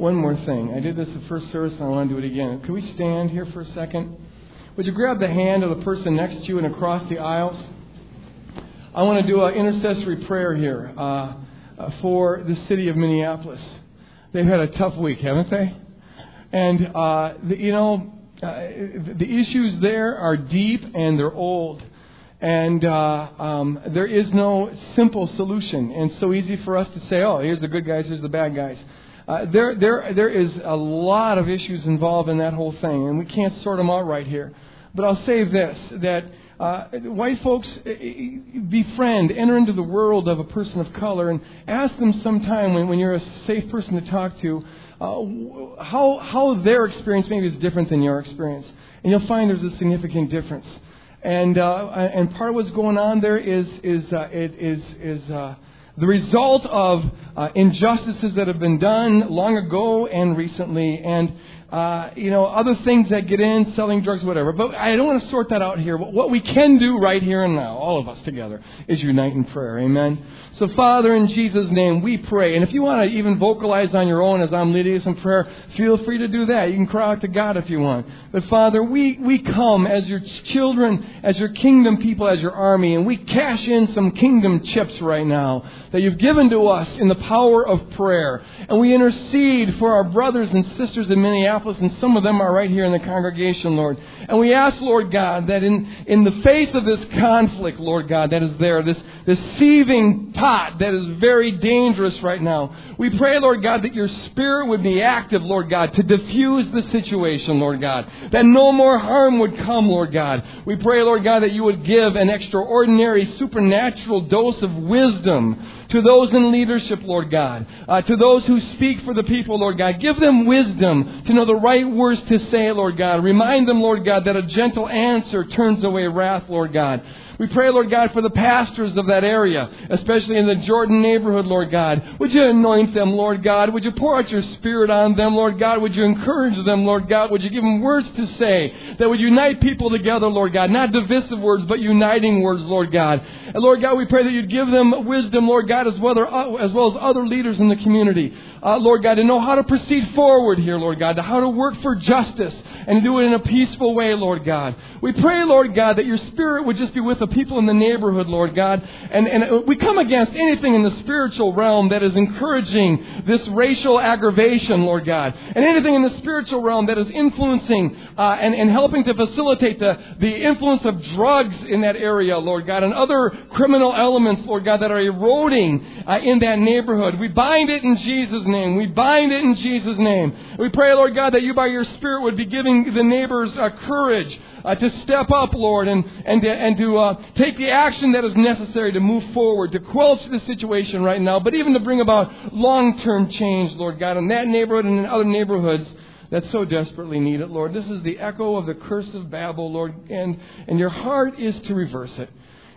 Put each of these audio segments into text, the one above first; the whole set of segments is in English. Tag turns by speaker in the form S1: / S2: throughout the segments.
S1: one more thing. I did this the first service and I want to do it again. Can we stand here for a second? Would you grab the hand of the person next to you and across the aisles? I want to do an intercessory prayer here uh, uh, for the city of Minneapolis. They've had a tough week, haven't they? And, uh, the, you know, uh, the issues there are deep and they're old. And uh, um, there is no simple solution. And so easy for us to say, oh, here's the good guys, here's the bad guys. Uh, there, there, there is a lot of issues involved in that whole thing, and we can't sort them out right here. But I'll say this that uh, white folks befriend, enter into the world of a person of color, and ask them sometime when, when you're a safe person to talk to uh, how, how their experience maybe is different than your experience. And you'll find there's a significant difference. And, uh, and part of what's going on there is, is, uh, it is, is uh, the result of uh, injustices that have been done long ago and recently, and uh, you know other things that get in, selling drugs, whatever. But I don't want to sort that out here. But What we can do right here and now, all of us together, is unite in prayer. Amen. So, Father, in Jesus' name, we pray. And if you want to even vocalize on your own as I'm leading us in prayer, feel free to do that. You can cry out to God if you want. But, Father, we, we come as your children, as your kingdom people, as your army, and we cash in some kingdom chips right now that you've given to us in the power of prayer. And we intercede for our brothers and sisters in Minneapolis, and some of them are right here in the congregation, Lord. And we ask, Lord God, that in, in the face of this conflict, Lord God, that is there, this, this seething pot, that is very dangerous right now. We pray, Lord God, that your Spirit would be active, Lord God, to diffuse the situation, Lord God. That no more harm would come, Lord God. We pray, Lord God, that you would give an extraordinary supernatural dose of wisdom to those in leadership, Lord God, uh, to those who speak for the people, Lord God. Give them wisdom to know the right words to say, Lord God. Remind them, Lord God, that a gentle answer turns away wrath, Lord God. We pray, Lord God, for the pastors of that area, especially in the Jordan neighborhood, Lord God. Would you anoint them, Lord God? Would you pour out your Spirit on them, Lord God? Would you encourage them, Lord God? Would you give them words to say that would unite people together, Lord God? Not divisive words, but uniting words, Lord God. And Lord God, we pray that you'd give them wisdom, Lord God, as well, as, other leaders in the community. Uh, Lord God, to know how to proceed forward here, Lord God, to how to work for justice and do it in a peaceful way, Lord God. We pray, Lord God, that your Spirit would just be with the people in the neighborhood, Lord God. And, and we come against anything in the spiritual realm that is encouraging this racial aggravation, Lord God. And anything in the spiritual realm that is influencing uh, and, and helping to facilitate the, the influence of drugs in that area, Lord God, and other criminal elements, Lord God, that are eroding uh, in that neighborhood. We bind it in Jesus' name. We bind it in Jesus' name. We pray, Lord God, that you by your Spirit would be giving the neighbors uh, courage uh, to step up, Lord, and, and to, and to uh, take the action that is necessary to move forward, to quell the situation right now, but even to bring about long-term change, Lord God, in that neighborhood and in other neighborhoods that so desperately need it, Lord. This is the echo of the curse of Babel, Lord, and, and your heart is to reverse it.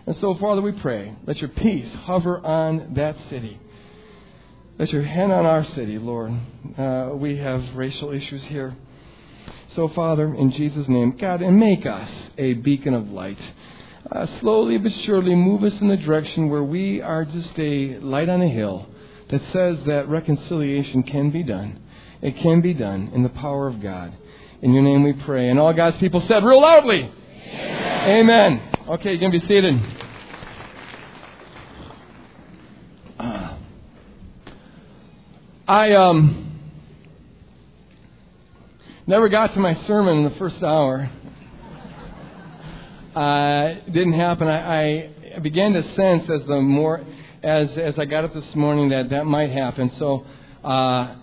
S1: And so, Father, we pray, let your peace hover on that city. Let your hand on our city, Lord. Uh, we have racial issues here. So, Father, in Jesus' name, God, and make us a beacon of light. Uh, slowly but surely move us in the direction where we are just a light on a hill that says that reconciliation can be done. It can be done in the power of God. In your name we pray. And all God's people said real loudly, Amen. Amen. Okay, you can be seated. I um Never got to my sermon in the first hour. Uh, didn't happen. I, I began to sense as the more as as I got up this morning that that might happen. So uh, I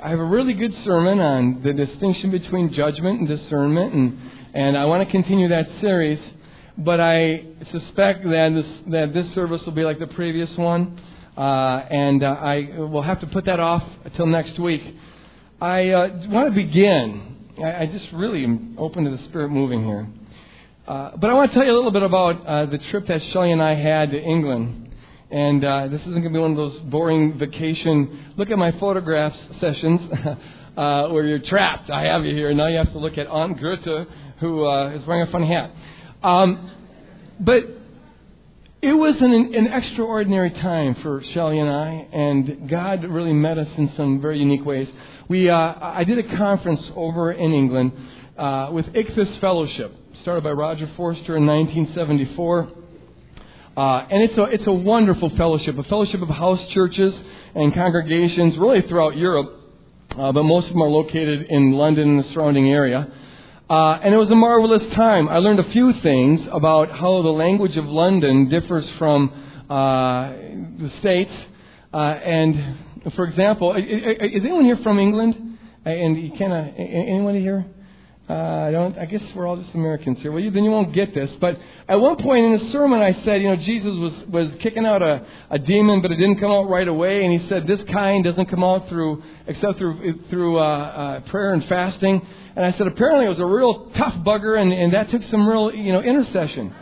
S1: have a really good sermon on the distinction between judgment and discernment, and and I want to continue that series. But I suspect that this that this service will be like the previous one, uh, and uh, I will have to put that off until next week. I uh, want to begin. I, I, just really am open to the Spirit moving here. Uh, but I want to tell you a little bit about uh, the trip that Shelley and I had to England. And uh, this isn't going to be one of those boring vacation, look at my photographs sessions uh, where you're trapped. I have you here. Now you have to look at Aunt Goethe, who uh, is wearing a funny hat. Um, but it was an, an extraordinary time for Shelley and I, and God really met us in some very unique ways. We, uh, I did a conference over in England uh, with Ichthus Fellowship, started by Roger Forster in 1974. Uh, and it's a, it's a wonderful fellowship, a fellowship of house churches and congregations really throughout Europe, uh, but most of them are located in London and the surrounding area. Uh, and it was a marvelous time. I learned a few things about how the language of London differs from uh, the States. Uh, and, for example, is anyone here from England? And you of, anyone here? Uh, I don't. I guess we're all just Americans here. Well, you, then you won't get this. But at one point in the sermon, I said, you know, Jesus was was kicking out a, a demon, but it didn't come out right away. And he said, this kind doesn't come out through except through through uh, uh, prayer and fasting. And I said, apparently it was a real tough bugger, and, and that took some real, you know, intercession.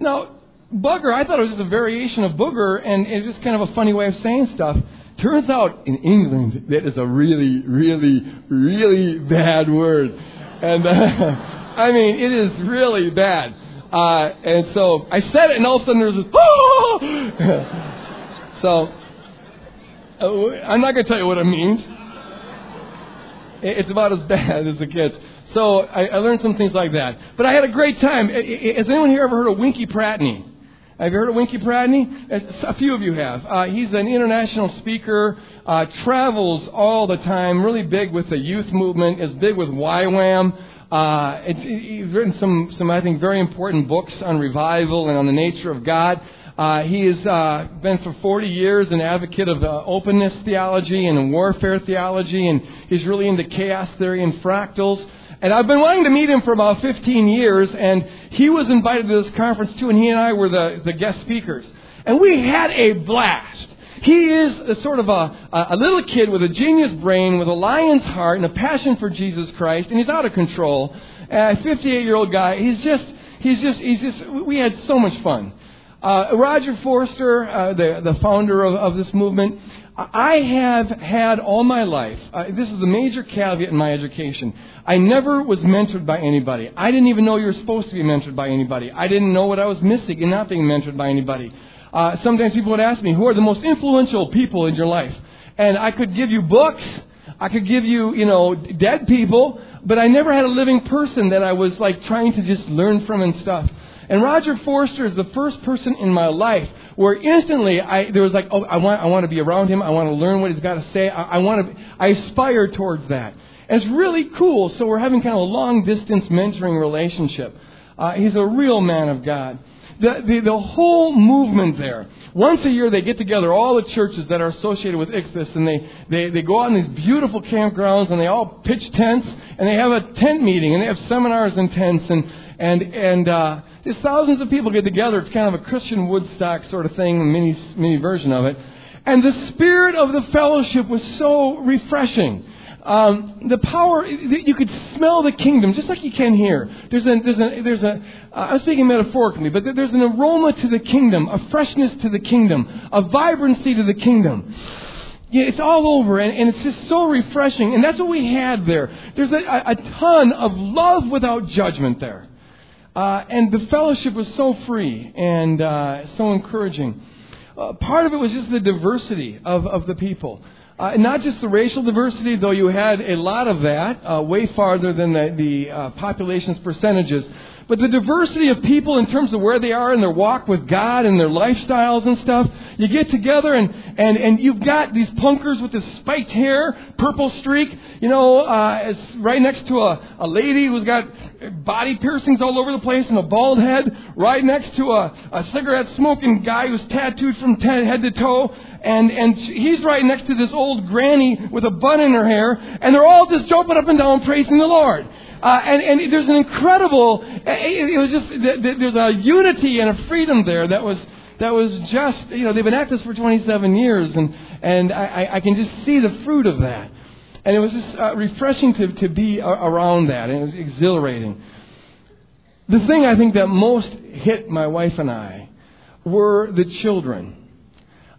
S1: Now, bugger, I thought it was just a variation of booger, and it's just kind of a funny way of saying stuff. Turns out in England, that is a really, really, really bad word. And uh, I mean, it is really bad. Uh, and so I said it, and all of a sudden there's this, oh! so uh, I'm not going to tell you what it means. It's about as bad as it gets. So I, I learned some things like that. But I had a great time. Has anyone here ever heard of Winky Pratney? Have you heard of Winky Pratney? A few of you have. Uh, he's an international speaker, uh, travels all the time, really big with the youth movement, is big with YWAM. Uh, he's written some, some, I think, very important books on revival and on the nature of God. Uh, he has uh, been for 40 years an advocate of uh, openness theology and warfare theology, and he's really into chaos theory and fractals. And I've been wanting to meet him for about 15 years, and he was invited to this conference too, and he and I were the, the guest speakers. And we had a blast. He is a sort of a, a little kid with a genius brain, with a lion's heart, and a passion for Jesus Christ, and he's out of control. A 58 year old guy. He's just, he's just, he's just, we had so much fun. Uh, Roger Forster, uh, the, the founder of, of this movement, I have had all my life, uh, this is the major caveat in my education. I never was mentored by anybody. I didn't even know you were supposed to be mentored by anybody. I didn't know what I was missing in not being mentored by anybody. Uh, sometimes people would ask me, who are the most influential people in your life? And I could give you books, I could give you, you know, dead people, but I never had a living person that I was like trying to just learn from and stuff. And Roger Forster is the first person in my life where instantly I, there was like, oh, I want, I want to be around him. I want to learn what he's got to say. I, I want to, I aspire towards that. And it's really cool. So we're having kind of a long distance mentoring relationship. Uh, he's a real man of God. The, the, the, whole movement there. Once a year, they get together, all the churches that are associated with Ichthus, and they, they, they go out in these beautiful campgrounds, and they all pitch tents, and they have a tent meeting, and they have seminars in tents, and, and, and uh, there's thousands of people get together. It's kind of a Christian Woodstock sort of thing, mini, mini version of it. And the spirit of the fellowship was so refreshing. Um, the power, you could smell the kingdom just like you can here. There's a, there's a, there's a, uh, I'm speaking metaphorically, but there's an aroma to the kingdom, a freshness to the kingdom, a vibrancy to the kingdom. Yeah, it's all over, and, and it's just so refreshing. And that's what we had there. There's a, a ton of love without judgment there. Uh, and the fellowship was so free and uh, so encouraging. Uh, part of it was just the diversity of, of the people. Uh, not just the racial diversity, though you had a lot of that, uh, way farther than the, the uh, population's percentages. But the diversity of people in terms of where they are in their walk with God and their lifestyles and stuff, you get together and, and, and you've got these punkers with this spiked hair, purple streak, you know, uh, right next to a, a lady who's got body piercings all over the place and a bald head, right next to a, a cigarette smoking guy who's tattooed from head to toe, and, and he's right next to this old granny with a bun in her hair, and they're all just jumping up and down praising the Lord. Uh, and, and there's an incredible, it, it was just, there's a unity and a freedom there that was, that was just, you know, they've been at this for 27 years, and, and I, I can just see the fruit of that. And it was just uh, refreshing to, to be around that, and it was exhilarating. The thing I think that most hit my wife and I were the children.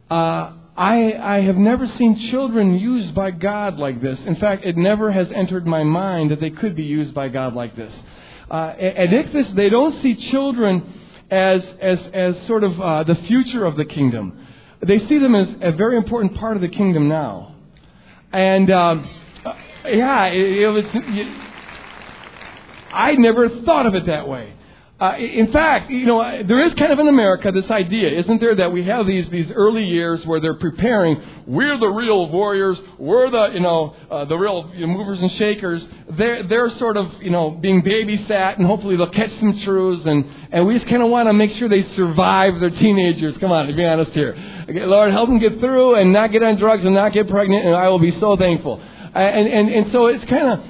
S1: Uh, I, I have never seen children used by God like this. In fact, it never has entered my mind that they could be used by God like this. Uh, at Ichthus, they don't see children as, as, as sort of uh, the future of the kingdom. They see them as a very important part of the kingdom now. And um, uh, yeah, it, it was. I never thought of it that way. Uh, in fact, you know, there is kind of in America this idea, isn't there, that we have these these early years where they're preparing. We're the real warriors. We're the you know uh, the real you know, movers and shakers. They're they're sort of you know being babysat, and hopefully they'll catch some shrews, and and we just kind of want to make sure they survive their teenagers. Come on, to be honest here, okay, Lord, help them get through and not get on drugs and not get pregnant, and I will be so thankful. And and and so it's kind of.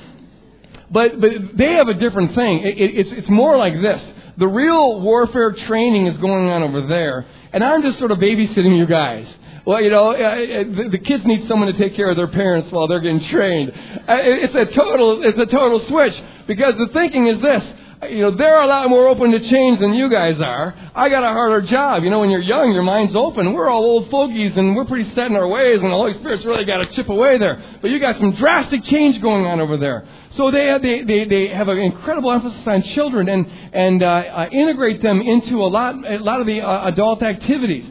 S1: But, but they have a different thing. It, it, it's, it's more like this the real warfare training is going on over there, and I'm just sort of babysitting you guys. Well, you know, uh, uh, the kids need someone to take care of their parents while they're getting trained. Uh, it's a total, it's a total switch because the thinking is this. You know, they're a lot more open to change than you guys are. I got a harder job. You know, when you're young, your mind's open. We're all old fogies and we're pretty set in our ways and the Holy Spirit's really got to chip away there. But you got some drastic change going on over there. So they they, they, they have an incredible emphasis on children and, and uh, uh, integrate them into a lot, a lot of the uh, adult activities.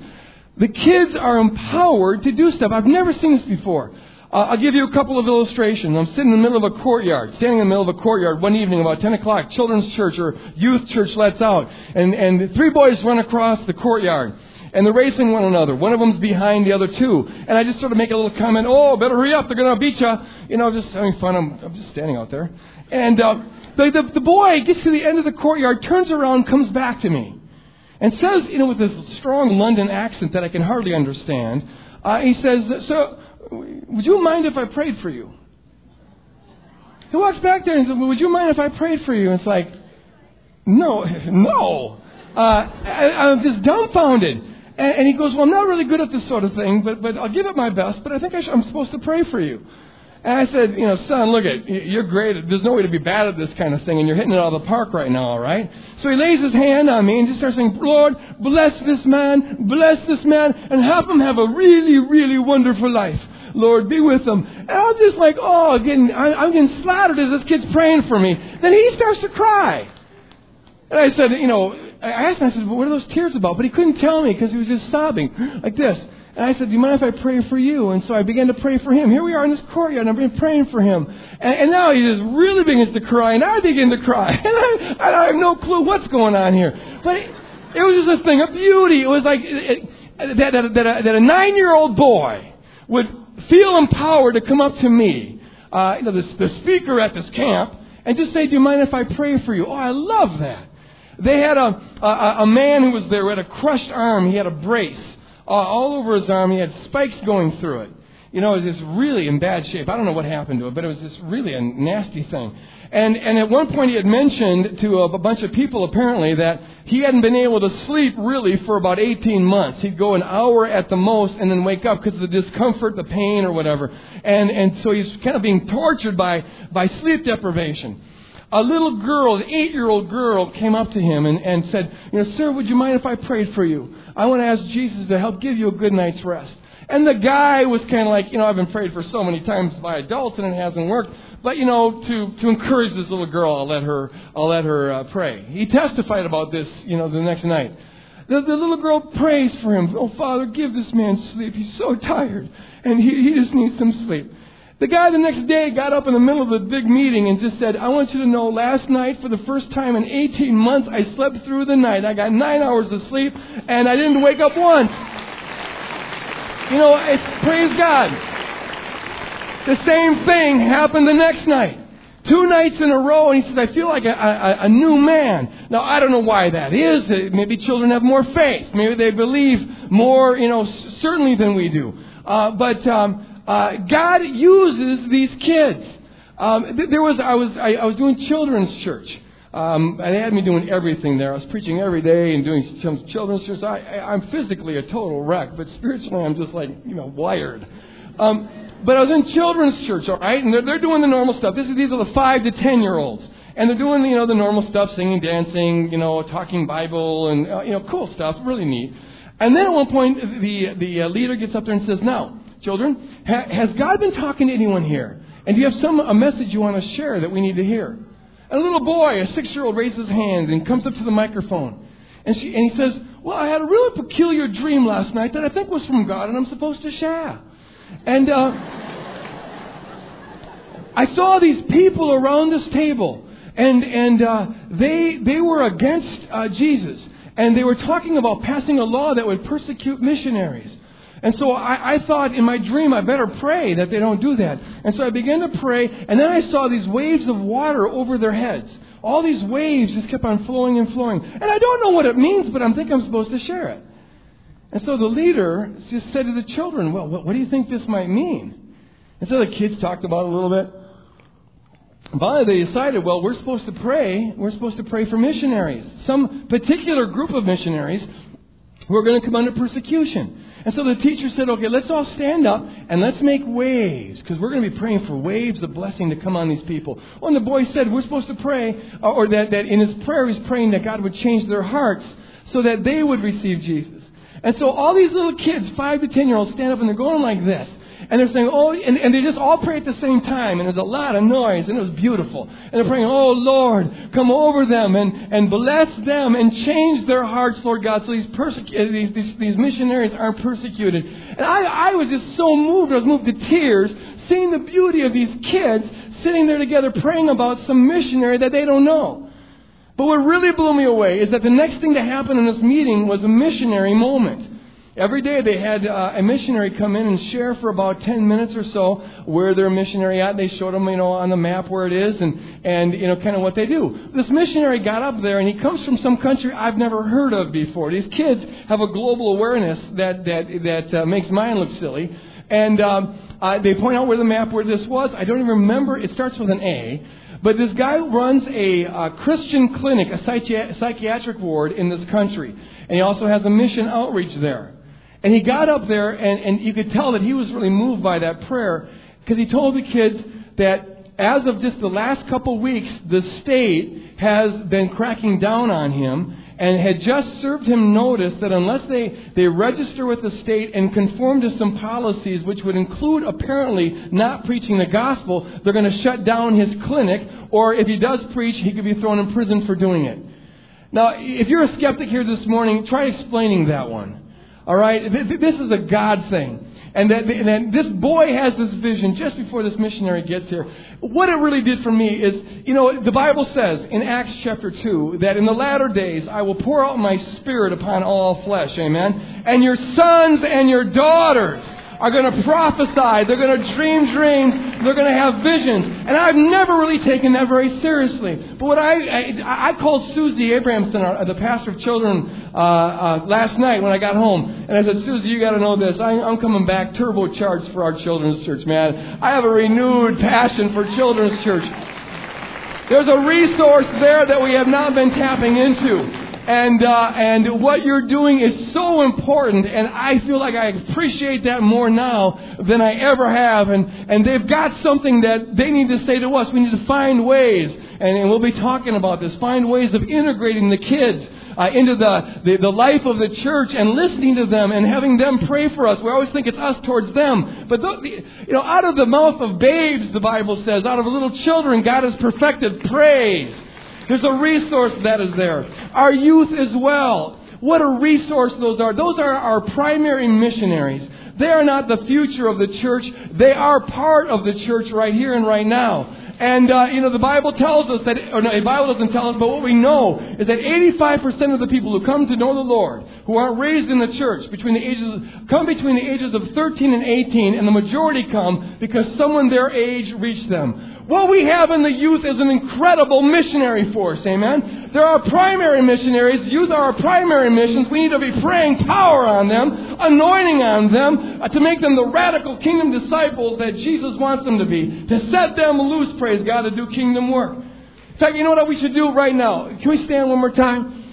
S1: The kids are empowered to do stuff. I've never seen this before. Uh, I'll give you a couple of illustrations. I'm sitting in the middle of a courtyard, standing in the middle of a courtyard one evening about 10 o'clock. Children's church or youth church lets out. And, and three boys run across the courtyard and they're racing one another. One of them's behind the other two. And I just sort of make a little comment, oh, better hurry up, they're going to beat you. You know, just having fun. I'm, I'm just standing out there. And uh, the, the, the boy gets to the end of the courtyard, turns around, comes back to me, and says, you know, with this strong London accent that I can hardly understand, uh, he says, so, would you mind if I prayed for you? He walks back there and says, well, would you mind if I prayed for you? And it's like, no, no. Uh, I, I'm just dumbfounded. And, and he goes, Well, I'm not really good at this sort of thing, but, but I'll give it my best, but I think I am supposed to pray for you. And I said, You know, son, look at you're great. There's no way to be bad at this kind of thing, and you're hitting it out of the park right now, all right? So he lays his hand on me and just starts saying, Lord, bless this man, bless this man, and help him have a really, really wonderful life. Lord, be with them. And I'm just like, oh, getting, I'm getting slaughtered as this kid's praying for me. Then he starts to cry. And I said, you know, I asked him, I said, well, what are those tears about? But he couldn't tell me because he was just sobbing like this. And I said, do you mind if I pray for you? And so I began to pray for him. Here we are in this courtyard, and I've been praying for him. And, and now he just really begins to cry, and I begin to cry. And I, I have no clue what's going on here. But it, it was just a thing of beauty. It was like it, that, that, that, a, that a nine-year-old boy would feel empowered to come up to me, uh, you know, the, the speaker at this camp, and just say, do you mind if I pray for you? Oh, I love that. They had a, a, a man who was there who had a crushed arm. He had a brace uh, all over his arm. He had spikes going through it. You know, it was just really in bad shape. I don't know what happened to it, but it was just really a nasty thing. And, and at one point he had mentioned to a, a bunch of people apparently that he hadn't been able to sleep really for about 18 months. He'd go an hour at the most and then wake up because of the discomfort, the pain or whatever. And, and so he's kind of being tortured by, by sleep deprivation a little girl, an eight year old girl, came up to him and, and said, You know, sir, would you mind if I prayed for you? I want to ask Jesus to help give you a good night's rest. And the guy was kind of like, you know, I've been prayed for so many times by adults and it hasn't worked. But you know, to to encourage this little girl, I'll let her I'll let her uh, pray. He testified about this, you know, the next night. The, the little girl prays for him. Oh, Father, give this man sleep. He's so tired, and he, he just needs some sleep. The guy the next day got up in the middle of the big meeting and just said, I want you to know last night, for the first time in 18 months, I slept through the night. I got nine hours of sleep and I didn't wake up once. You know, it's, praise God. The same thing happened the next night. Two nights in a row, and he says, I feel like a, a, a new man. Now, I don't know why that is. Maybe children have more faith. Maybe they believe more, you know, certainly than we do. Uh, but um, uh, God uses these kids. Um, there was I was I, I was doing children's church. Um, and they had me doing everything there. I was preaching every day and doing some children's church. I, I, I'm physically a total wreck, but spiritually I'm just like you know wired. Um, but I was in children's church, all right, and they're, they're doing the normal stuff. This is, these are the five to ten year olds, and they're doing you know the normal stuff, singing, dancing, you know, talking Bible, and uh, you know, cool stuff, really neat. And then at one point, the the uh, leader gets up there and says, "Now, children, ha- has God been talking to anyone here? And do you have some a message you want to share that we need to hear? A little boy, a six-year-old, raises his hand and comes up to the microphone. And, she, and he says, Well, I had a really peculiar dream last night that I think was from God, and I'm supposed to share. And uh, I saw these people around this table, and, and uh, they, they were against uh, Jesus. And they were talking about passing a law that would persecute missionaries. And so I, I, thought in my dream, I better pray that they don't do that. And so I began to pray, and then I saw these waves of water over their heads. All these waves just kept on flowing and flowing. And I don't know what it means, but I'm thinking I'm supposed to share it. And so the leader just said to the children, Well, what, what do you think this might mean? And so the kids talked about it a little bit. Finally, they decided, well, we're supposed to pray. We're supposed to pray for missionaries, some particular group of missionaries who are going to come under persecution. And so the teacher said, okay, let's all stand up and let's make waves, because we're going to be praying for waves of blessing to come on these people. Well, and the boy said, we're supposed to pray, uh, or that, that in his prayer he's praying that God would change their hearts so that they would receive Jesus. And so all these little kids, five to ten year olds, stand up and they're going like this. And they're saying, oh, and, and they just all pray at the same time, and there's a lot of noise, and it was beautiful. And they're praying, oh, Lord, come over them and, and bless them and change their hearts, Lord God, so these, persecu- uh, these, these, these missionaries aren't persecuted. And I, I was just so moved, I was moved to tears, seeing the beauty of these kids sitting there together praying about some missionary that they don't know. But what really blew me away is that the next thing to happen in this meeting was a missionary moment. Every day they had uh, a missionary come in and share for about 10 minutes or so where their missionary at. They showed them, you know, on the map where it is and, and, you know, kind of what they do. This missionary got up there and he comes from some country I've never heard of before. These kids have a global awareness that, that, that uh, makes mine look silly. And um, uh, they point out where the map where this was. I don't even remember. It starts with an A. But this guy runs a uh, Christian clinic, a psychi- psychiatric ward in this country. And he also has a mission outreach there. And he got up there, and, and you could tell that he was really moved by that prayer because he told the kids that as of just the last couple weeks, the state has been cracking down on him and had just served him notice that unless they, they register with the state and conform to some policies, which would include apparently not preaching the gospel, they're going to shut down his clinic, or if he does preach, he could be thrown in prison for doing it. Now, if you're a skeptic here this morning, try explaining that one. All right? This is a God thing. And that, and this boy has this vision just before this missionary gets here. What it really did for me is, you know, the Bible says in Acts chapter 2 that in the latter days I will pour out my spirit upon all flesh. Amen? And your sons and your daughters are going to prophesy. They're going to dream dreams. They're going to have visions. And I've never really taken that very seriously. But what I, I, I called Susie Abrahamson, the pastor of children, uh, uh, last night when I got home. And I said, Susie, you got to know this. I, I'm coming back turbocharged for our children's church, man. I have a renewed passion for children's church. There's a resource there that we have not been tapping into. And, uh, and what you're doing is so important, and I feel like I appreciate that more now than I ever have. And, and they've got something that they need to say to us. We need to find ways, and, and we'll be talking about this, find ways of integrating the kids uh, into the, the, the life of the church and listening to them and having them pray for us. We always think it's us towards them. But, the, you know, out of the mouth of babes, the Bible says, out of little children, God has perfected praise. There's a resource that is there. Our youth as well. What a resource those are. Those are our primary missionaries. They are not the future of the church. They are part of the church right here and right now. And, uh, you know, the Bible tells us that, or no, the Bible doesn't tell us, but what we know is that 85% of the people who come to know the Lord, who aren't raised in the church, between the ages, come between the ages of 13 and 18, and the majority come because someone their age reached them. What we have in the youth is an incredible missionary force, amen? There are primary missionaries. Youth are our primary missions. We need to be praying power on them, anointing on them, uh, to make them the radical kingdom disciples that Jesus wants them to be, to set them loose, praise God, to do kingdom work. In fact, you know what we should do right now? Can we stand one more time?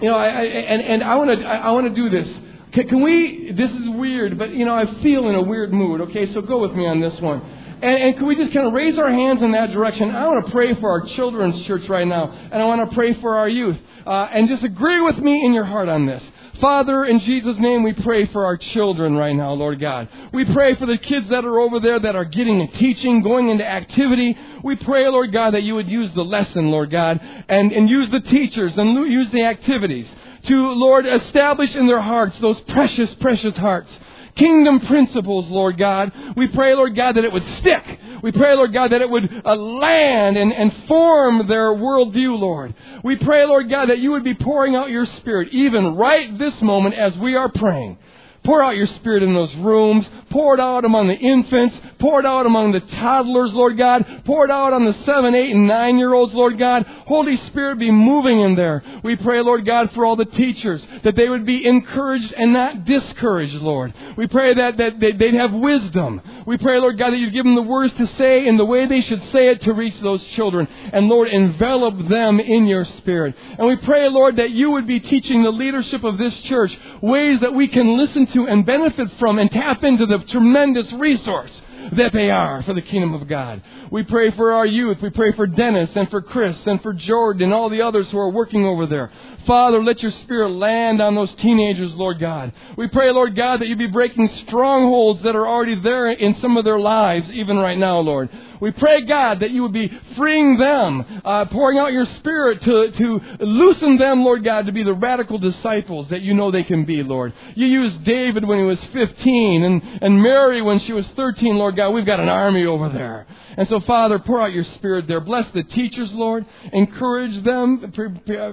S1: You know, I, I, and, and I want to I, I want to do this. Can, can we? This is weird, but you know, I feel in a weird mood. Okay, so go with me on this one. And, and can we just kind of raise our hands in that direction? I want to pray for our children's church right now, and I want to pray for our youth. Uh, and just agree with me in your heart on this. Father, in Jesus' name, we pray for our children right now, Lord God. We pray for the kids that are over there that are getting a teaching, going into activity. We pray, Lord God, that you would use the lesson, Lord God, and, and use the teachers and use the activities to, Lord, establish in their hearts those precious, precious hearts kingdom principles, Lord God. We pray, Lord God, that it would stick. We pray, Lord God, that it would uh, land and, and form their worldview, Lord. We pray, Lord God, that you would be pouring out your Spirit even right this moment as we are praying. Pour out your Spirit in those rooms. Pour it out among the infants. Pour it out among the toddlers, Lord God. Pour it out on the seven, eight, and nine year olds, Lord God. Holy Spirit, be moving in there. We pray, Lord God, for all the teachers, that they would be encouraged and not discouraged, Lord. We pray that, that they'd have wisdom. We pray, Lord God, that you'd give them the words to say in the way they should say it to reach those children. And Lord, envelop them in your Spirit. And we pray, Lord, that you would be teaching the leadership of this church ways that we can listen to and benefit from and tap into the tremendous resource that they are for the kingdom of God. We pray for our youth. We pray for Dennis and for Chris and for Jordan and all the others who are working over there. Father, let your spirit land on those teenagers, Lord God. We pray, Lord God, that you be breaking strongholds that are already there in some of their lives, even right now, Lord. We pray, God, that you would be freeing them, uh, pouring out your spirit to, to loosen them, Lord God, to be the radical disciples that you know they can be, Lord. You used David when he was 15 and, and Mary when she was 13, Lord God. We've got an army over there. And so, Father, pour out your spirit there. Bless the teachers, Lord. Encourage them,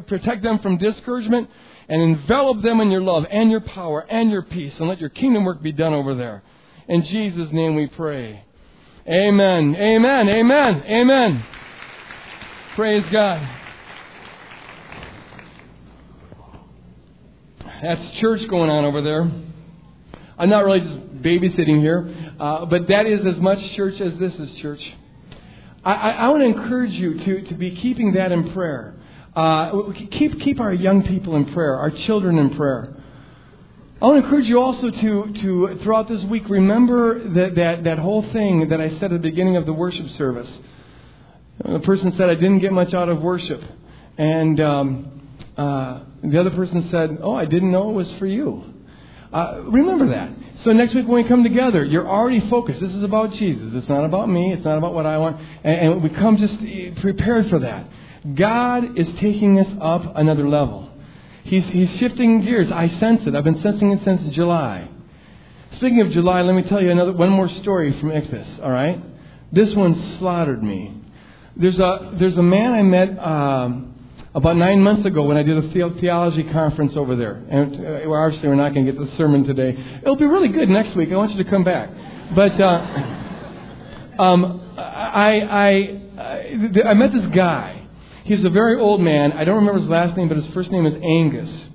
S1: protect them from discouragement, and envelop them in your love and your power and your peace, and let your kingdom work be done over there. In Jesus' name we pray. Amen. Amen. Amen. Amen. Praise God. That's church going on over there. I'm not really just babysitting here, uh, but that is as much church as this is church. I, I, I want to encourage you to, to be keeping that in prayer. Uh, keep, keep our young people in prayer, our children in prayer. I want to encourage you also to, to throughout this week, remember that, that, that whole thing that I said at the beginning of the worship service. The person said, I didn't get much out of worship. And um, uh, the other person said, Oh, I didn't know it was for you. Uh, remember that. So next week when we come together, you're already focused. This is about Jesus. It's not about me. It's not about what I want. And, and we come just prepared for that. God is taking us up another level. He's, he's shifting gears. I sense it. I've been sensing it since July. Speaking of July, let me tell you another one more story from Ichthus. All right, this one slaughtered me. There's a there's a man I met um, about nine months ago when I did a theology conference over there, and uh, obviously we're not going to get the sermon today. It'll be really good next week. I want you to come back, but uh, um, I I I, I met this guy He's a very old man. I don't remember his last name, but his first name is Angus,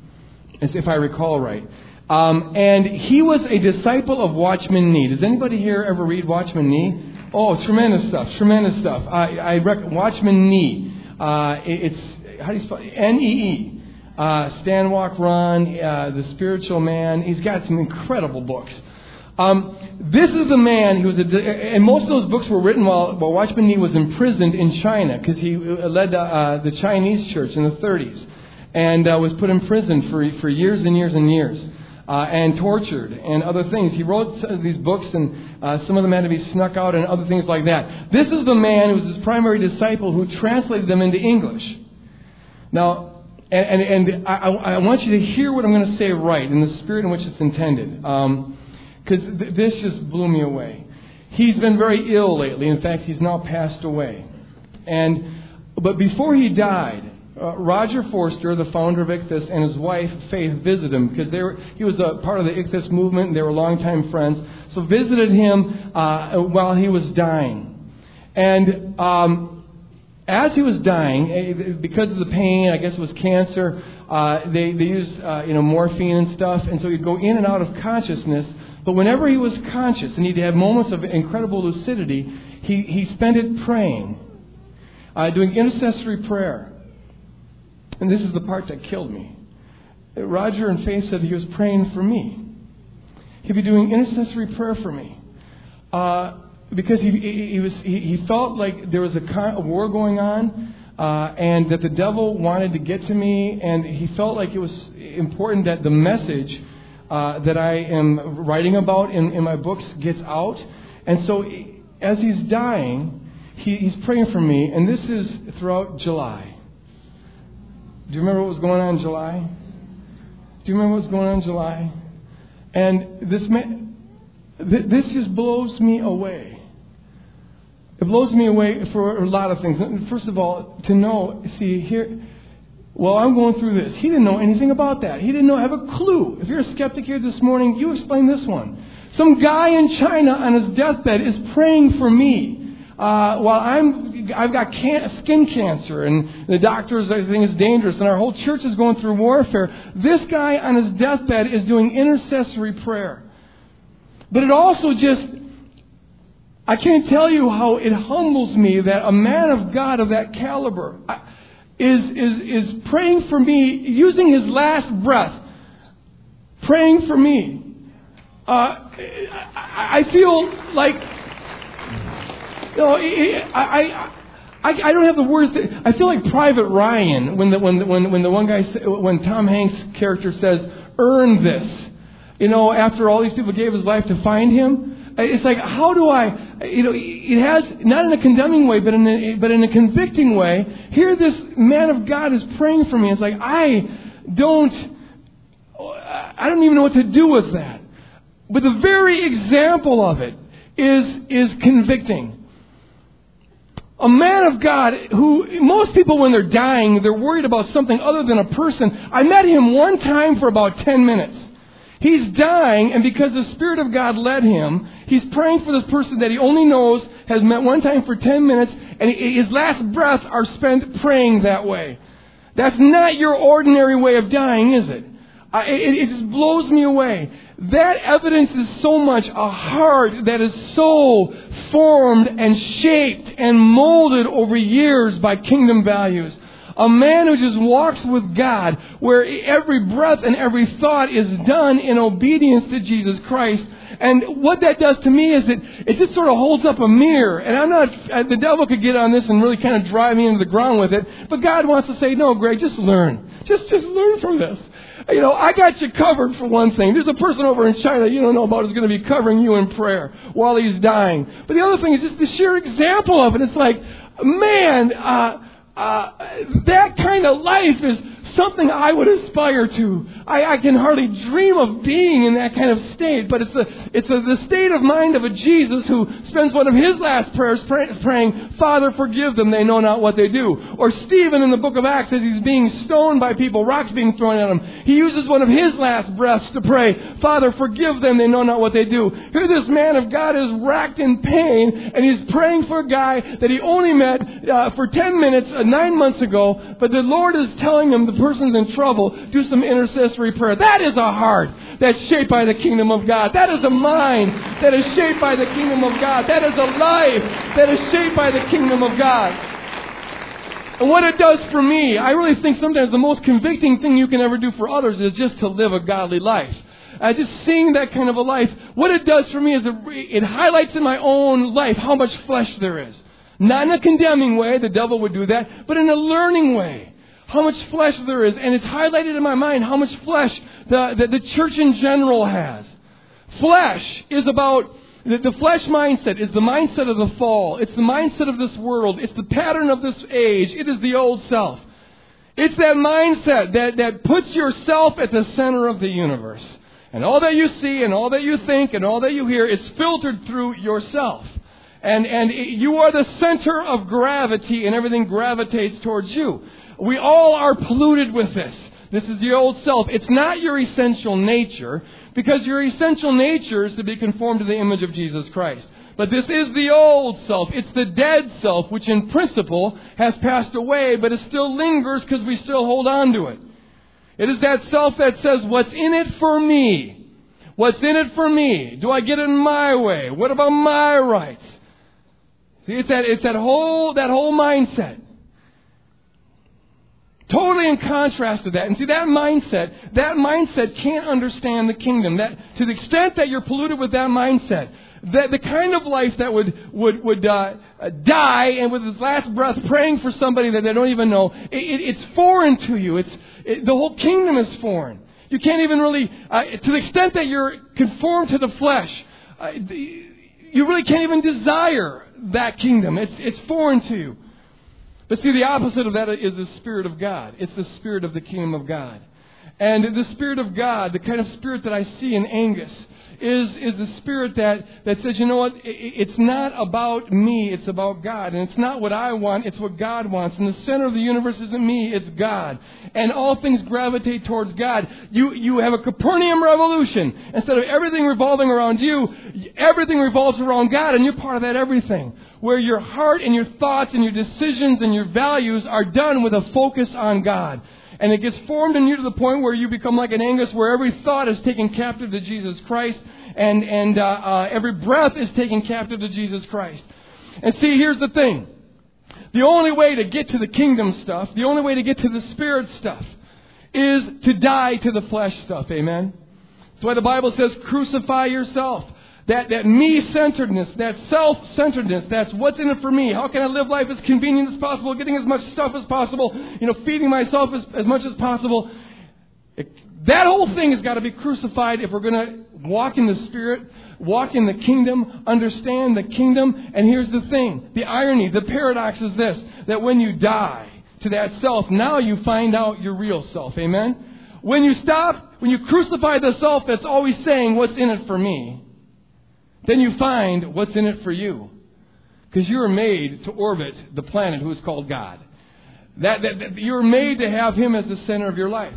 S1: if I recall right. Um, and he was a disciple of Watchman Nee. Does anybody here ever read Watchman Nee? Oh, tremendous stuff, tremendous stuff. I, I rec- Watchman Nee. Uh, it, it's how do you spell it? N E E. Uh, Stand, Walk, Run, uh, The Spiritual Man. He's got some incredible books. Um, this is the man who was, a, and most of those books were written while, while Watchman Nee was imprisoned in China because he uh, led uh, the Chinese church in the 30s and uh, was put in prison for, for years and years and years uh, and tortured and other things. He wrote these books and uh, some of them had to be snuck out and other things like that. This is the man who was his primary disciple who translated them into English. Now, and, and, and I, I, want you to hear what I'm going to say right in the spirit in which it's intended. Um, because th- this just blew me away. He's been very ill lately. In fact, he's now passed away. And but before he died, uh, Roger Forster, the founder of Ichthus, and his wife Faith visited him because they were, he was a part of the Ichthus movement. And they were longtime friends. So visited him uh, while he was dying, and um, as he was dying, eh, because of the pain, I guess it was cancer. Uh, they they used uh, you know morphine and stuff, and so he'd go in and out of consciousness but whenever he was conscious and he'd have moments of incredible lucidity, he, he spent it praying, uh, doing intercessory prayer. And this is the part that killed me. Roger and Faith said he was praying for me. He'd be doing intercessory prayer for me. Uh, because he, he, was, he, felt like there was a, a war going on, uh, and that the devil wanted to get to me, and he felt like it was important that the message uh, that I am writing about in, in my books gets out. And so, as he's dying, he, he's praying for me, and this is throughout July. Do you remember what was going on in July? Do you remember what was going on in July? And this this just blows me away. It blows me away for a lot of things. First of all, to know, see, here, well, I'm going through this. He didn't know anything about that. He didn't know, have a clue. If you're a skeptic here this morning, you explain this one. Some guy in China on his deathbed is praying for me. Uh, while I'm, I've got can- skin cancer, and the doctors I think it's dangerous, and our whole church is going through warfare. This guy on his deathbed is doing intercessory prayer. But it also just, I can't tell you how it humbles me that a man of God of that caliber is, is, is praying for me, using his last breath, praying for me. Uh, I I feel like you know, I, I, I, I don't have the words. To, I feel like Private Ryan when the, when, the, when, when the one guy, when Tom Hanks' character says, earn this. You know, after all these people gave his life to find him. It's like, how do I, you know, it has, not in a condemning way, but in a, but in a convicting way. Here this man of God is praying for me. It's like, I don't, I don't even know what to do with that. But the very example of it is, is convicting a man of God who most people when they're dying they're worried about something other than a person i met him one time for about 10 minutes he's dying and because the spirit of god led him he's praying for this person that he only knows has met one time for 10 minutes and his last breaths are spent praying that way. That's not your ordinary way of dying is it it, it just blows me away. That evidence is so much a heart that is so formed and shaped and molded over years by kingdom values. A man who just walks with God, where every breath and every thought is done in obedience to Jesus Christ. And what that does to me is it, it just sort of holds up a mirror. And I'm not, uh, the devil could get on this and really kind of drive me into the ground with it. But God wants to say, no, Greg, just learn. Just, just learn from this. You know, I got you covered for one thing. There's a person over in China you don't know about who's going to be covering you in prayer while he's dying. But the other thing is just the sheer example of it. It's like, man, uh, uh, that kind of life is something I would aspire to. I, I can hardly dream of being in that kind of state, but it's, a, it's a, the state of mind of a Jesus who spends one of his last prayers pray, praying, Father, forgive them, they know not what they do. Or Stephen in the book of Acts, as he's being stoned by people, rocks being thrown at him, he uses one of his last breaths to pray, Father, forgive them, they know not what they do. Here this man of God is racked in pain, and he's praying for a guy that he only met uh, for 10 minutes uh, nine months ago, but the Lord is telling him the person's in trouble, do some intercessory prayer. That is a heart that's shaped by the kingdom of God. That is a mind that is shaped by the kingdom of God. That is a life that is shaped by the kingdom of God. And what it does for me, I really think sometimes the most convicting thing you can ever do for others is just to live a godly life. Uh, just seeing that kind of a life, what it does for me is it, it highlights in my own life how much flesh there is. Not in a condemning way, the devil would do that, but in a learning way how much flesh there is, and it's highlighted in my mind how much flesh the, the, the church in general has. Flesh is about the, flesh mindset is the mindset of the fall. It's the mindset of this world. It's the pattern of this age. It is the old self. It's that mindset that, that puts yourself at the center of the universe. And all that you see and all that you think and all that you hear is filtered through yourself. And, and you are the center of gravity and everything gravitates towards you. We all are polluted with this. This is the old self. It's not your essential nature, because your essential nature is to be conformed to the image of Jesus Christ. But this is the old self. It's the dead self, which in principle has passed away, but it still lingers because we still hold on to it. It is that self that says, What's in it for me? What's in it for me? Do I get it my way? What about my rights? See, it's that, it's that whole, that whole mindset. Totally in contrast to that. And see, that mindset, that mindset can't understand the kingdom. That, to the extent that you're polluted with that mindset, that the kind of life that would, would, would uh, die and with his last breath praying for somebody that they don't even know, it, it, it's foreign to you. It's, it, the whole kingdom is foreign. You can't even really, uh, to the extent that you're conformed to the flesh, uh, you really can't even desire that kingdom. It's, it's foreign to you. But see, the opposite of that is the Spirit of God. It's the Spirit of the kingdom of God. And the Spirit of God, the kind of spirit that I see in Angus, is, is the spirit that, that says, you know what, it's not about me, it's about God. And it's not what I want, it's what God wants. And the center of the universe isn't me, it's God. And all things gravitate towards God. You, you have a Copernican revolution. Instead of everything revolving around you, everything revolves around God, and you're part of that everything. Where your heart and your thoughts and your decisions and your values are done with a focus on God. And it gets formed in you to the point where you become like an Angus, where every thought is taken captive to Jesus Christ, and, and uh, uh, every breath is taken captive to Jesus Christ. And see, here's the thing. The only way to get to the kingdom stuff, the only way to get to the spirit stuff, is to die to the flesh stuff. Amen? That's why the Bible says, crucify yourself. That, that me centeredness, that self centeredness, that's what's in it for me. How can I live life as convenient as possible, getting as much stuff as possible, you know, feeding myself as, as much as possible? It, that whole thing has got to be crucified if we're going to walk in the Spirit, walk in the kingdom, understand the kingdom. And here's the thing the irony, the paradox is this that when you die to that self, now you find out your real self. Amen? When you stop, when you crucify the self that's always saying, What's in it for me? Then you find what's in it for you. Because you were made to orbit the planet who is called God. That, that, that you're made to have Him as the center of your life.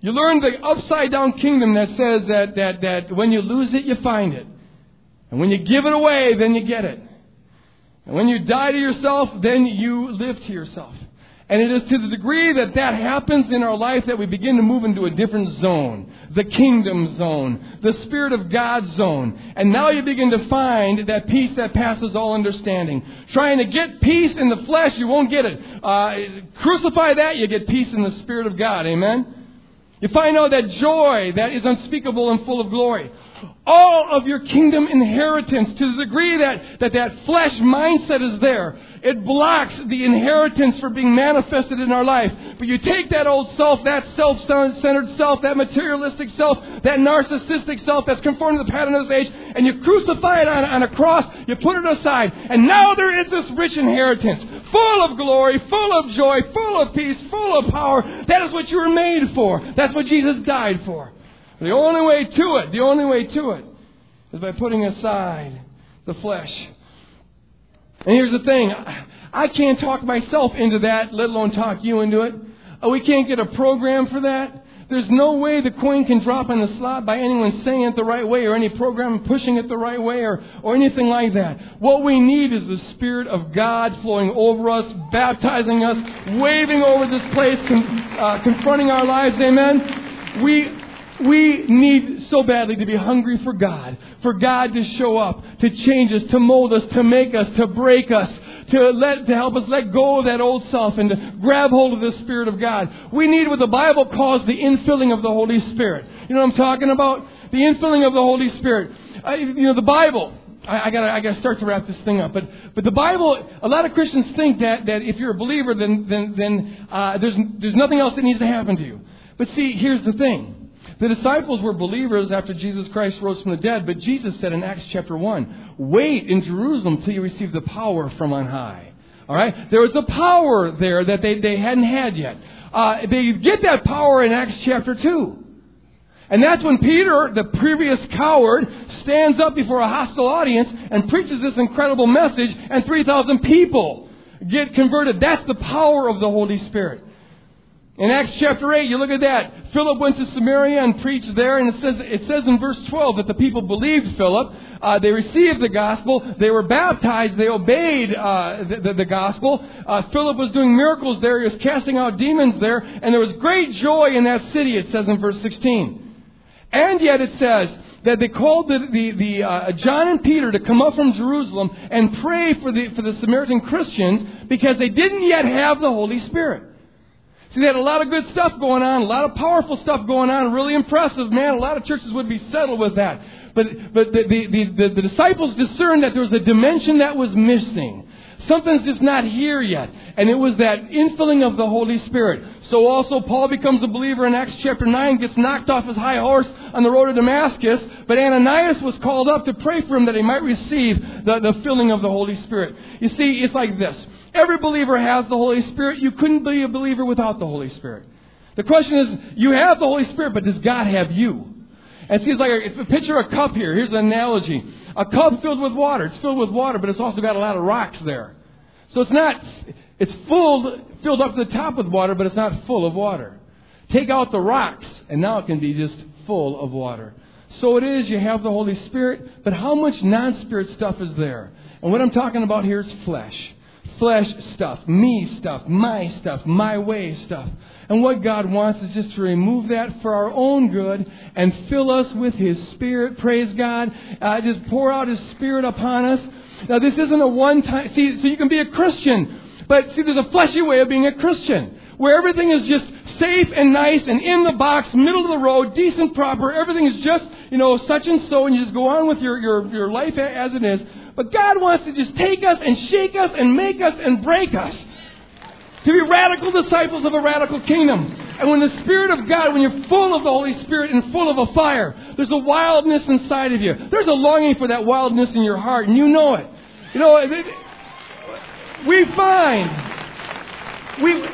S1: You learn the upside down kingdom that says that, that, that when you lose it, you find it. And when you give it away, then you get it. And when you die to yourself, then you live to yourself. And it is to the degree that that happens in our life that we begin to move into a different zone. The kingdom zone. The Spirit of God zone. And now you begin to find that peace that passes all understanding. Trying to get peace in the flesh, you won't get it. Uh, crucify that, you get peace in the Spirit of God. Amen? You find out that joy that is unspeakable and full of glory all of your kingdom inheritance to the degree that that, that flesh mindset is there. It blocks the inheritance for being manifested in our life. But you take that old self, that self-centered self, that materialistic self, that narcissistic self that's conformed to the pattern of this age, and you crucify it on, on a cross, you put it aside, and now there is this rich inheritance, full of glory, full of joy, full of peace, full of power. That is what you were made for. That's what Jesus died for. The only way to it, the only way to it, is by putting aside the flesh. And here's the thing I can't talk myself into that, let alone talk you into it. Uh, we can't get a program for that. There's no way the coin can drop in the slot by anyone saying it the right way or any program pushing it the right way or, or anything like that. What we need is the Spirit of God flowing over us, baptizing us, waving over this place, con, uh, confronting our lives. Amen. We we need so badly to be hungry for God, for God to show up, to change us, to mold us, to make us, to break us, to let to help us let go of that old self and to grab hold of the Spirit of God. We need what the Bible calls the infilling of the Holy Spirit. You know what I'm talking about? The infilling of the Holy Spirit. Uh, you know the Bible. I, I gotta, I gotta start to wrap this thing up. But, but the Bible, a lot of Christians think that, that if you're a believer, then, then, then uh, there's, there's nothing else that needs to happen to you. But see, here's the thing. The disciples were believers after Jesus Christ rose from the dead, but Jesus said in Acts chapter 1, wait in Jerusalem till you receive the power from on high. All right? There was a power there that they, they hadn't had yet. Uh, they get that power in Acts chapter 2. And that's when Peter, the previous coward, stands up before a hostile audience and preaches this incredible message, and 3,000 people get converted. That's the power of the Holy Spirit. In Acts chapter 8, you look at that. Philip went to Samaria and preached there, and it says, it says in verse 12 that the people believed Philip. Uh, they received the gospel. They were baptized. They obeyed uh, the, the, the, gospel. Uh, Philip was doing miracles there. He was casting out demons there, and there was great joy in that city, it says in verse 16. And yet it says that they called the, the, the uh, John and Peter to come up from Jerusalem and pray for the, for the Samaritan Christians because they didn't yet have the Holy Spirit. See, they had a lot of good stuff going on, a lot of powerful stuff going on, really impressive, man. A lot of churches would be settled with that. But, but the, the, the, the disciples discerned that there was a dimension that was missing. Something's just not here yet. And it was that infilling of the Holy Spirit. So also Paul becomes a believer in Acts chapter 9, gets knocked off his high horse on the road to Damascus, but Ananias was called up to pray for him that he might receive the, the filling of the Holy Spirit. You see, it's like this. Every believer has the Holy Spirit. You couldn't be a believer without the Holy Spirit. The question is, you have the Holy Spirit, but does God have you? And see, it's like a, it's a picture of a cup here. Here's an analogy. A cup filled with water. It's filled with water, but it's also got a lot of rocks there. So it's not, it's full, filled up to the top with water, but it's not full of water. Take out the rocks, and now it can be just full of water. So it is, you have the Holy Spirit, but how much non spirit stuff is there? And what I'm talking about here is flesh. Flesh stuff, me stuff, my stuff, my way stuff. And what God wants is just to remove that for our own good and fill us with His Spirit. Praise God. Uh, just pour out His Spirit upon us. Now, this isn't a one time. See, so you can be a Christian, but see, there's a fleshy way of being a Christian where everything is just safe and nice and in the box, middle of the road, decent, proper. Everything is just, you know, such and so, and you just go on with your, your, your life as it is. But God wants to just take us and shake us and make us and break us to be radical disciples of a radical kingdom. And when the Spirit of God, when you're full of the Holy Spirit and full of a fire, there's a wildness inside of you. There's a longing for that wildness in your heart, and you know it. You know, we find, we,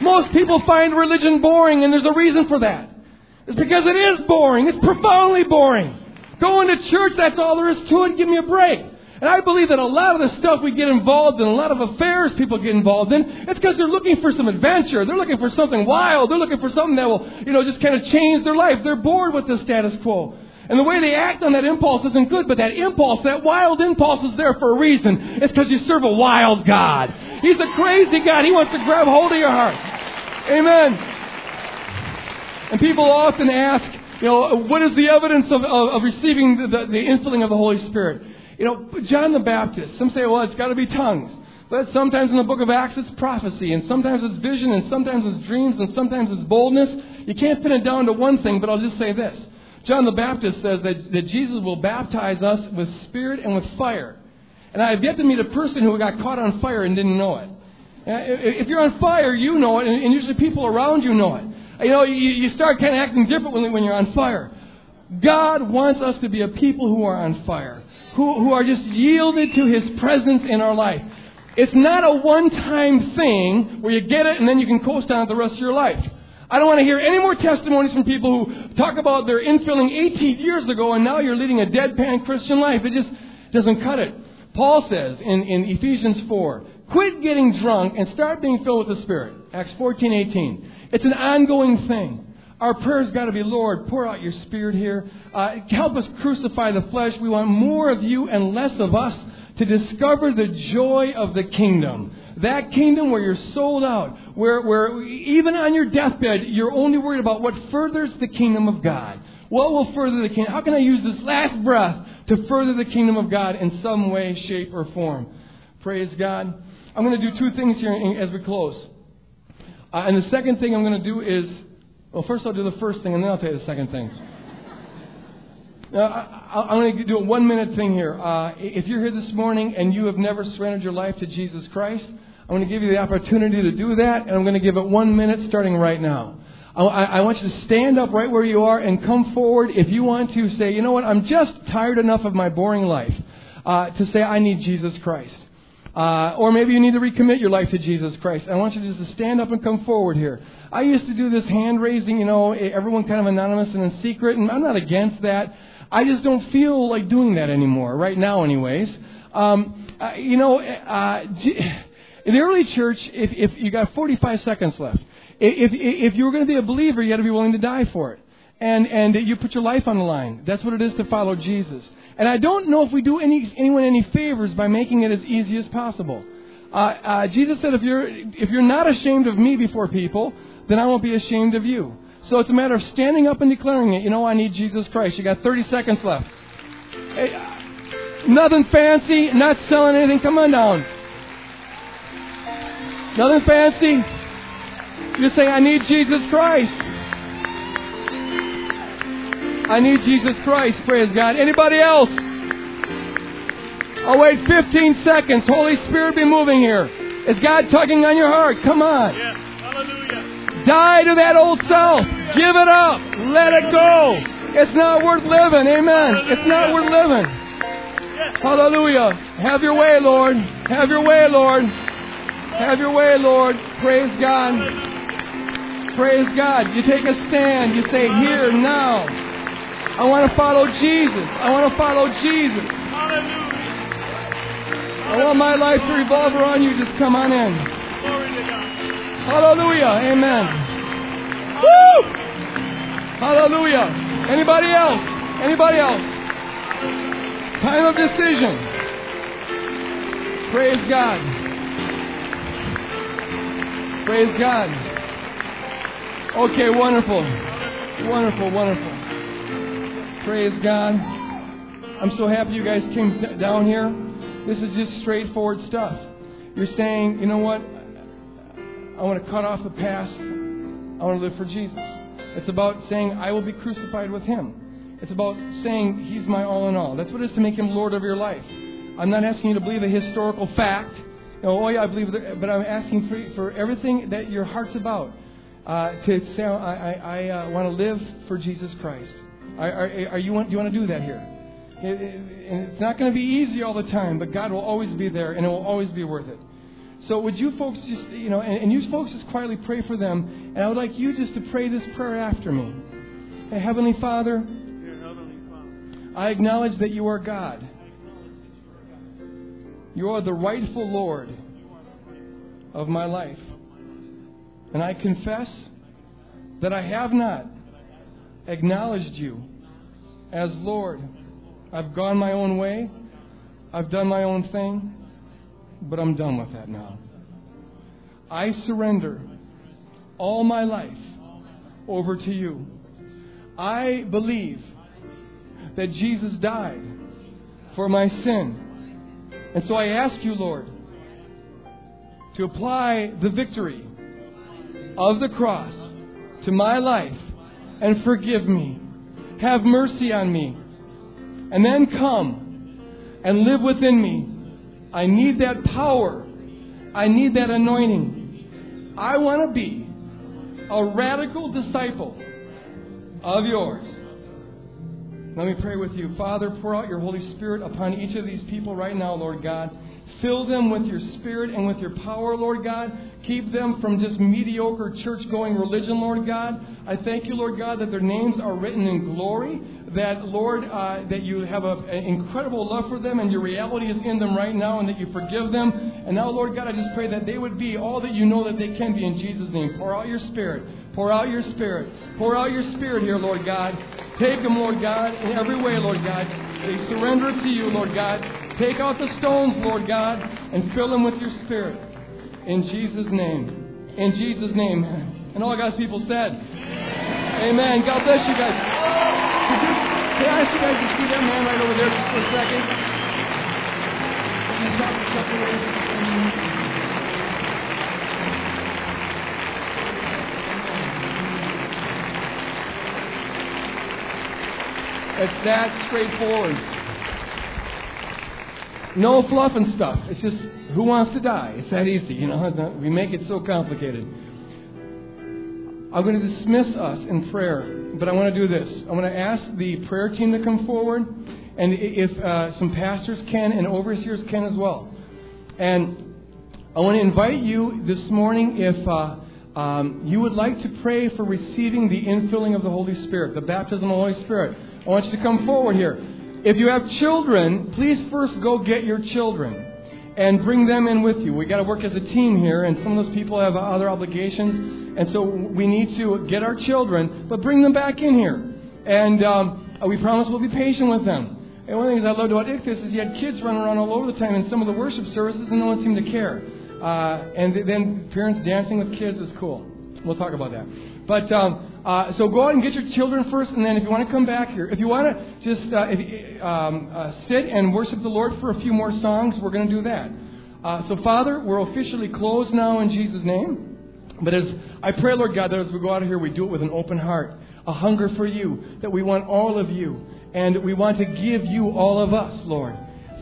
S1: most people find religion boring, and there's a reason for that. It's because it is boring. It's profoundly boring. Going to church, that's all there is to it. Give me a break. And I believe that a lot of the stuff we get involved in, a lot of affairs people get involved in, it's because they're looking for some adventure. They're looking for something wild. They're looking for something that will, you know, just kind of change their life. They're bored with the status quo. And the way they act on that impulse isn't good, but that impulse, that wild impulse is there for a reason. It's because you serve a wild God. He's a crazy God. He wants to grab hold of your heart. Amen. And people often ask, you know, what is the evidence of, of, of receiving the, the, the infilling of the Holy Spirit? You know, John the Baptist, some say, well, it's got to be tongues. But sometimes in the book of Acts it's prophecy, and sometimes it's vision, and sometimes it's dreams, and sometimes it's boldness. You can't pin it down to one thing, but I'll just say this. John the Baptist says that, that Jesus will baptize us with spirit and with fire. And I have yet to meet a person who got caught on fire and didn't know it. If you're on fire, you know it, and usually people around you know it. You know, you start kind of acting differently when you're on fire. God wants us to be a people who are on fire, who, who are just yielded to His presence in our life. It's not a one time thing where you get it and then you can coast on it the rest of your life. I don't want to hear any more testimonies from people who talk about their infilling 18 years ago and now you're leading a deadpan Christian life. It just doesn't cut it. Paul says in, in Ephesians 4, Quit getting drunk and start being filled with the Spirit. Acts 14, 18. It's an ongoing thing. Our prayer's got to be, Lord, pour out your Spirit here. Uh, help us crucify the flesh. We want more of you and less of us to discover the joy of the kingdom. That kingdom where you're sold out, where, where even on your deathbed, you're only worried about what furthers the kingdom of God. What will further the kingdom? How can I use this last breath to further the kingdom of God in some way, shape, or form? Praise God. I'm going to do two things here as we close. Uh, and the second thing I'm going to do is, well, first I'll do the first thing, and then I'll tell you the second thing. Now, I, am going to do a one minute thing here. Uh, if you're here this morning and you have never surrendered your life to Jesus Christ, I'm going to give you the opportunity to do that, and I'm going to give it one minute starting right now. I, I want you to stand up right where you are and come forward if you want to say, you know what, I'm just tired enough of my boring life uh, to say I need Jesus Christ. Uh, or maybe you need to recommit your life to Jesus Christ. I want you just to stand up and come forward here. I used to do this hand raising, you know, everyone kind of anonymous and in secret, and I'm not against that. I just don't feel like doing that anymore, right now, anyways. Um, uh, you know, uh, in the early church, if, if you got 45 seconds left, if, if you were going to be a believer, you had to be willing to die for it. And, and you put your life on the line. That's what it is to follow Jesus. And I don't know if we do any, anyone any favors by making it as easy as possible. Uh, uh, Jesus said, if you're, if you're not ashamed of me before people, then I won't be ashamed of you. So it's a matter of standing up and declaring it. You know, I need Jesus Christ. You got 30 seconds left. Hey, uh, nothing fancy, not selling anything. Come on down. Nothing fancy. Just say, I need Jesus Christ. I need Jesus Christ. Praise God. Anybody else? I'll wait 15 seconds. Holy Spirit be moving here. Is God tugging on your heart? Come on.
S2: Yes. Hallelujah.
S1: Die to that old self. Give it up. Let it go. It's not worth living. Amen. Hallelujah. It's not worth living. Yes. Hallelujah. Have your way, Lord. Have your way, Lord. Have your way, Lord. Praise God. Praise God. You take a stand. You say, Here, now. I want to follow Jesus. I want to follow Jesus.
S2: Hallelujah.
S1: I want my life to revolve around you. Just come on in.
S2: Glory to God.
S1: Hallelujah. Amen. Woo! Hallelujah. Anybody else? Anybody else? Time of decision. Praise God. Praise God. Okay, wonderful. Wonderful, wonderful. Praise God. I'm so happy you guys came down here. This is just straightforward stuff. You're saying, you know what? I want to cut off the past. I want to live for Jesus. It's about saying, I will be crucified with Him. It's about saying, He's my all in all. That's what it is to make Him Lord of your life. I'm not asking you to believe a historical fact. You know, oh, yeah, I believe but I'm asking for, for everything that your heart's about. Uh, to say, I, I, I uh, want to live for Jesus Christ. Are, are, are you want, do you want to do that here? It, it, it's not going to be easy all the time, but God will always be there, and it will always be worth it. So would you folks just, you know, and, and you folks just quietly pray for them, and I would like you just to pray this prayer after me. Hey, Heavenly Father,
S2: Heavenly Father,
S1: I acknowledge that you are God. You are the rightful Lord of my life. And I confess that I have not acknowledged you as Lord. I've gone my own way. I've done my own thing. But I'm done with that now. I surrender all my life over to you. I believe that Jesus died for my sin. And so I ask you, Lord, to apply the victory of the cross to my life and forgive me. Have mercy on me. And then come and live within me. I need that power. I need that anointing. I want to be a radical disciple of yours. Let me pray with you. Father, pour out your Holy Spirit upon each of these people right now, Lord God. Fill them with your spirit and with your power, Lord God. Keep them from just mediocre church going religion, Lord God. I thank you, Lord God, that their names are written in glory. That, Lord, uh, that you have a, an incredible love for them and your reality is in them right now and that you forgive them. And now, Lord God, I just pray that they would be all that you know that they can be in Jesus' name. Pour out your spirit. Pour out your spirit. Pour out your spirit here, Lord God. Take them, Lord God, in every way, Lord God. They surrender to you, Lord God. Take out the stones, Lord God, and fill them with your spirit. In Jesus' name. In Jesus' name. And all God's people said, Amen. God bless you guys. Can I ask you guys to see that man right over there just for a second? It's that straightforward. No fluff and stuff. It's just who wants to die. It's that easy, you know. We make it so complicated. I'm going to dismiss us in prayer, but I want to do this. I want to ask the prayer team to come forward, and if uh, some pastors can and overseers can as well. And I want to invite you this morning if uh, um, you would like to pray for receiving the infilling of the Holy Spirit, the baptism of the Holy Spirit. I want you to come forward here. If you have children, please first go get your children and bring them in with you. We got to work as a team here, and some of those people have other obligations, and so we need to get our children, but bring them back in here. And um, we promise we'll be patient with them. And one of the things I loved about Ichthus is you had kids running around all over the time in some of the worship services, and no one seemed to care. Uh, and then parents dancing with kids is cool. We'll talk about that. But um, uh, so go out and get your children first, and then if you want to come back here, if you want to just uh, if, um, uh, sit and worship the Lord for a few more songs, we're going to do that. Uh, so, Father, we're officially closed now in Jesus' name. But as I pray, Lord God, that as we go out of here, we do it with an open heart, a hunger for you, that we want all of you, and we want to give you all of us, Lord.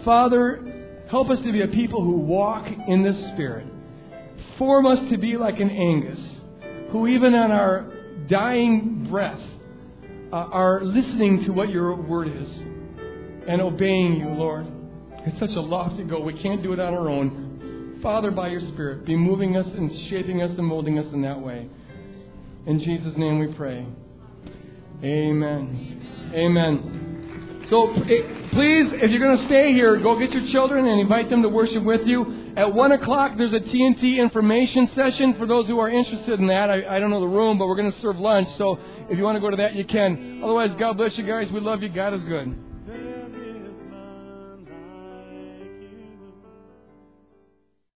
S1: Father, help us to be a people who walk in the Spirit. Form us to be like an Angus, who even on our dying breath uh, are listening to what your word is and obeying you, Lord. It's such a lofty goal. We can't do it on our own. Father, by your Spirit, be moving us and shaping us and molding us in that way. In Jesus' name we pray. Amen. Amen. So eh, please, if you're going to stay here, go get your children and invite them to worship with you. At 1 o'clock, there's a TNT information session for those who are interested in that. I, I don't know the room, but we're going to serve lunch. So if you want to go to that, you can. Otherwise, God bless you guys. We love you. God is good.